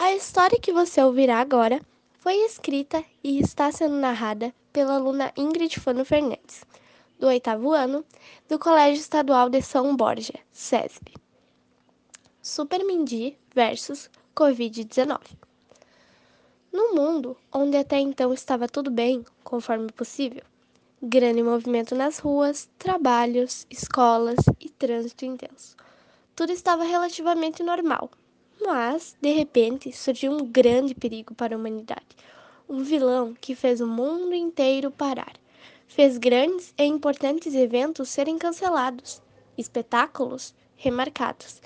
A história que você ouvirá agora foi escrita e está sendo narrada pela aluna Ingrid Fano Fernandes, do oitavo ano do Colégio Estadual de São Borja, SESB. Super Mindy versus Covid-19. No mundo, onde até então estava tudo bem, conforme possível, grande movimento nas ruas, trabalhos, escolas e trânsito intenso. Tudo estava relativamente normal, mas, de repente, surgiu um grande perigo para a humanidade. Um vilão que fez o mundo inteiro parar. Fez grandes e importantes eventos serem cancelados, espetáculos remarcados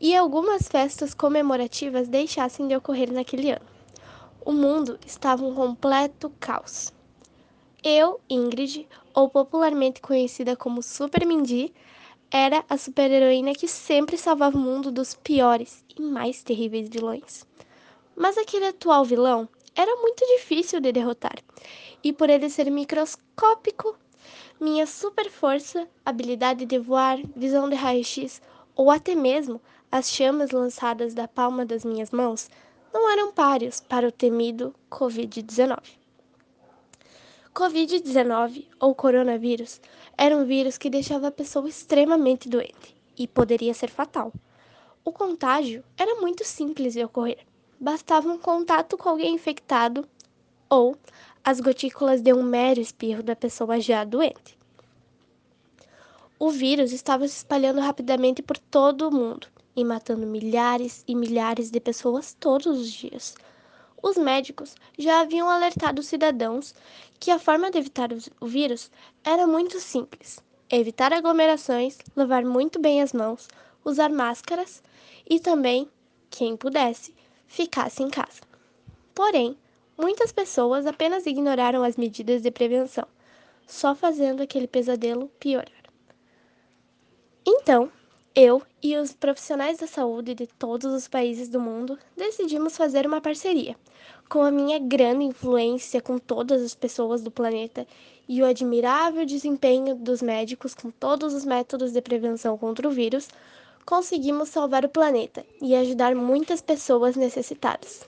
e algumas festas comemorativas deixassem de ocorrer naquele ano. O mundo estava um completo caos. Eu, Ingrid, ou popularmente conhecida como Super Mindy, era a super-heroína que sempre salvava o mundo dos piores e mais terríveis vilões. Mas aquele atual vilão era muito difícil de derrotar, e por ele ser microscópico, minha super força, habilidade de voar, visão de raio-x ou até mesmo as chamas lançadas da palma das minhas mãos não eram páreos para o temido Covid-19. Covid-19 ou coronavírus era um vírus que deixava a pessoa extremamente doente e poderia ser fatal. O contágio era muito simples de ocorrer. Bastava um contato com alguém infectado ou as gotículas de um mero espirro da pessoa já doente. O vírus estava se espalhando rapidamente por todo o mundo e matando milhares e milhares de pessoas todos os dias. Os médicos já haviam alertado os cidadãos que a forma de evitar o vírus era muito simples: evitar aglomerações, lavar muito bem as mãos, usar máscaras e também, quem pudesse, ficasse em casa. Porém, muitas pessoas apenas ignoraram as medidas de prevenção, só fazendo aquele pesadelo piorar. Então, eu e os profissionais da saúde de todos os países do mundo decidimos fazer uma parceria. Com a minha grande influência com todas as pessoas do planeta e o admirável desempenho dos médicos com todos os métodos de prevenção contra o vírus, conseguimos salvar o planeta e ajudar muitas pessoas necessitadas.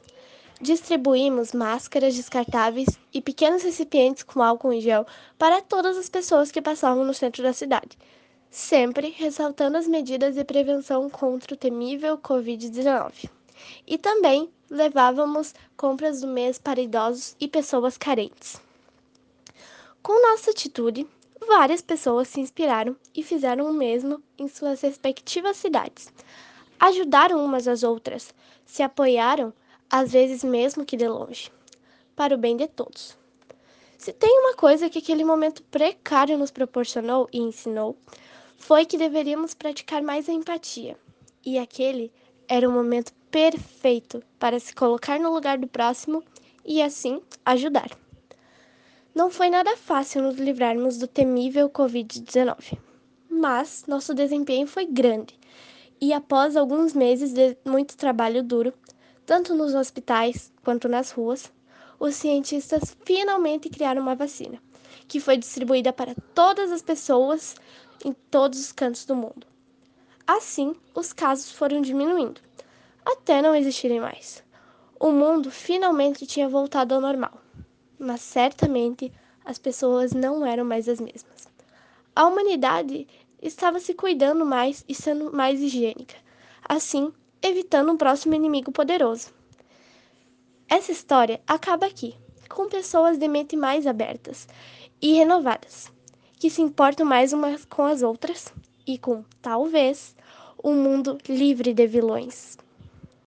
Distribuímos máscaras descartáveis e pequenos recipientes com álcool em gel para todas as pessoas que passavam no centro da cidade sempre ressaltando as medidas de prevenção contra o temível Covid-19. E também levávamos compras do mês para idosos e pessoas carentes. Com nossa atitude, várias pessoas se inspiraram e fizeram o mesmo em suas respectivas cidades. Ajudaram umas às outras, se apoiaram, às vezes mesmo que de longe, para o bem de todos. Se tem uma coisa que aquele momento precário nos proporcionou e ensinou, foi que deveríamos praticar mais a empatia. E aquele era o momento perfeito para se colocar no lugar do próximo e assim ajudar. Não foi nada fácil nos livrarmos do temível Covid-19, mas nosso desempenho foi grande. E após alguns meses de muito trabalho duro, tanto nos hospitais quanto nas ruas, os cientistas finalmente criaram uma vacina, que foi distribuída para todas as pessoas em todos os cantos do mundo. Assim, os casos foram diminuindo, até não existirem mais. O mundo finalmente tinha voltado ao normal, mas certamente as pessoas não eram mais as mesmas. A humanidade estava se cuidando mais e sendo mais higiênica, assim evitando um próximo inimigo poderoso. Essa história acaba aqui, com pessoas de mente mais abertas e renovadas, que se importam mais umas com as outras e com, talvez, um mundo livre de vilões.